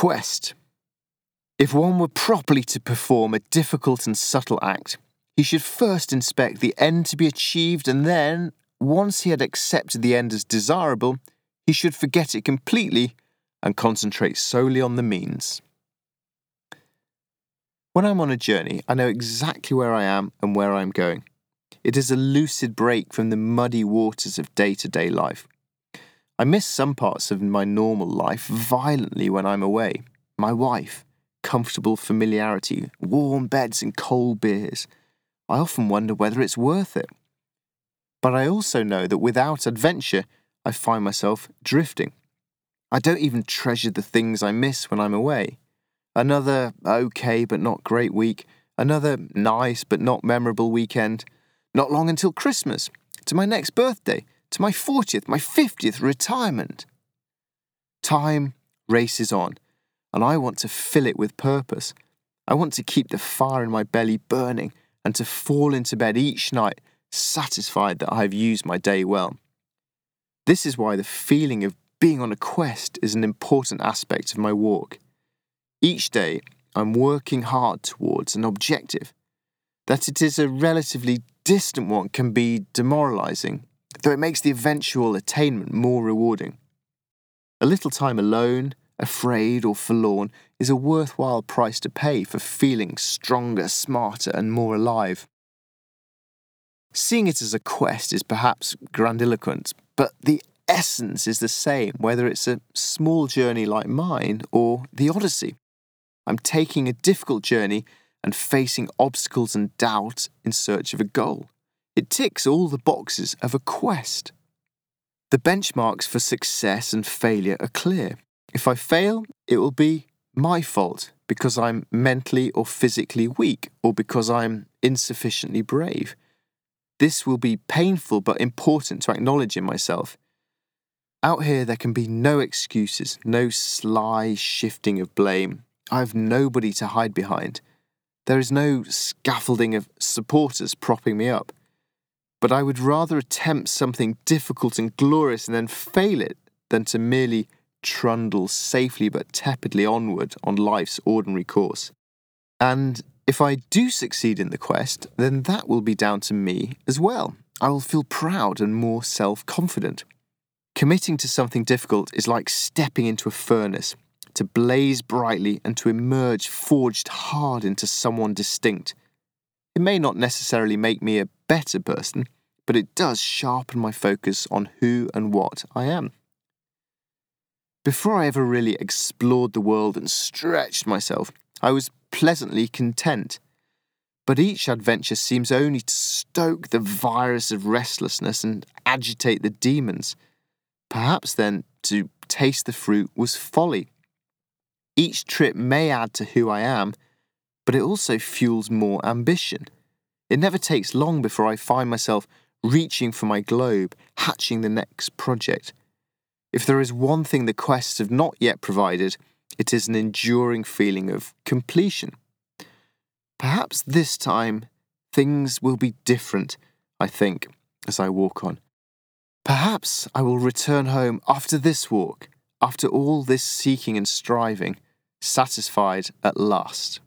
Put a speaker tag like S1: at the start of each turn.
S1: quest. If one were properly to perform a difficult and subtle act, he should first inspect the end to be achieved and then, once he had accepted the end as desirable, he should forget it completely and concentrate solely on the means. When I'm on a journey, I know exactly where I am and where I'm going. It is a lucid break from the muddy waters of day to day life. I miss some parts of my normal life violently when I'm away. My wife, comfortable familiarity, warm beds, and cold beers. I often wonder whether it's worth it. But I also know that without adventure, I find myself drifting. I don't even treasure the things I miss when I'm away. Another okay but not great week, another nice but not memorable weekend. Not long until Christmas, to my next birthday, to my 40th, my 50th retirement. Time races on, and I want to fill it with purpose. I want to keep the fire in my belly burning and to fall into bed each night satisfied that I have used my day well. This is why the feeling of being on a quest is an important aspect of my walk. Each day, I'm working hard towards an objective. That it is a relatively distant one can be demoralizing, though it makes the eventual attainment more rewarding. A little time alone, afraid, or forlorn is a worthwhile price to pay for feeling stronger, smarter, and more alive. Seeing it as a quest is perhaps grandiloquent, but the essence is the same whether it's a small journey like mine or the Odyssey. I'm taking a difficult journey and facing obstacles and doubt in search of a goal. It ticks all the boxes of a quest. The benchmarks for success and failure are clear. If I fail, it will be my fault because I'm mentally or physically weak or because I'm insufficiently brave. This will be painful but important to acknowledge in myself. Out here, there can be no excuses, no sly shifting of blame. I have nobody to hide behind. There is no scaffolding of supporters propping me up. But I would rather attempt something difficult and glorious and then fail it than to merely trundle safely but tepidly onward on life's ordinary course. And if I do succeed in the quest, then that will be down to me as well. I will feel proud and more self confident. Committing to something difficult is like stepping into a furnace to blaze brightly and to emerge forged hard into someone distinct. It may not necessarily make me a better person, but it does sharpen my focus on who and what I am. Before I ever really explored the world and stretched myself, I was pleasantly content. But each adventure seems only to stoke the virus of restlessness and agitate the demons. Perhaps then to taste the fruit was folly. Each trip may add to who I am, but it also fuels more ambition. It never takes long before I find myself reaching for my globe, hatching the next project. If there is one thing the quests have not yet provided, it is an enduring feeling of completion. Perhaps this time things will be different, I think, as I walk on. Perhaps I will return home after this walk, after all this seeking and striving satisfied at last.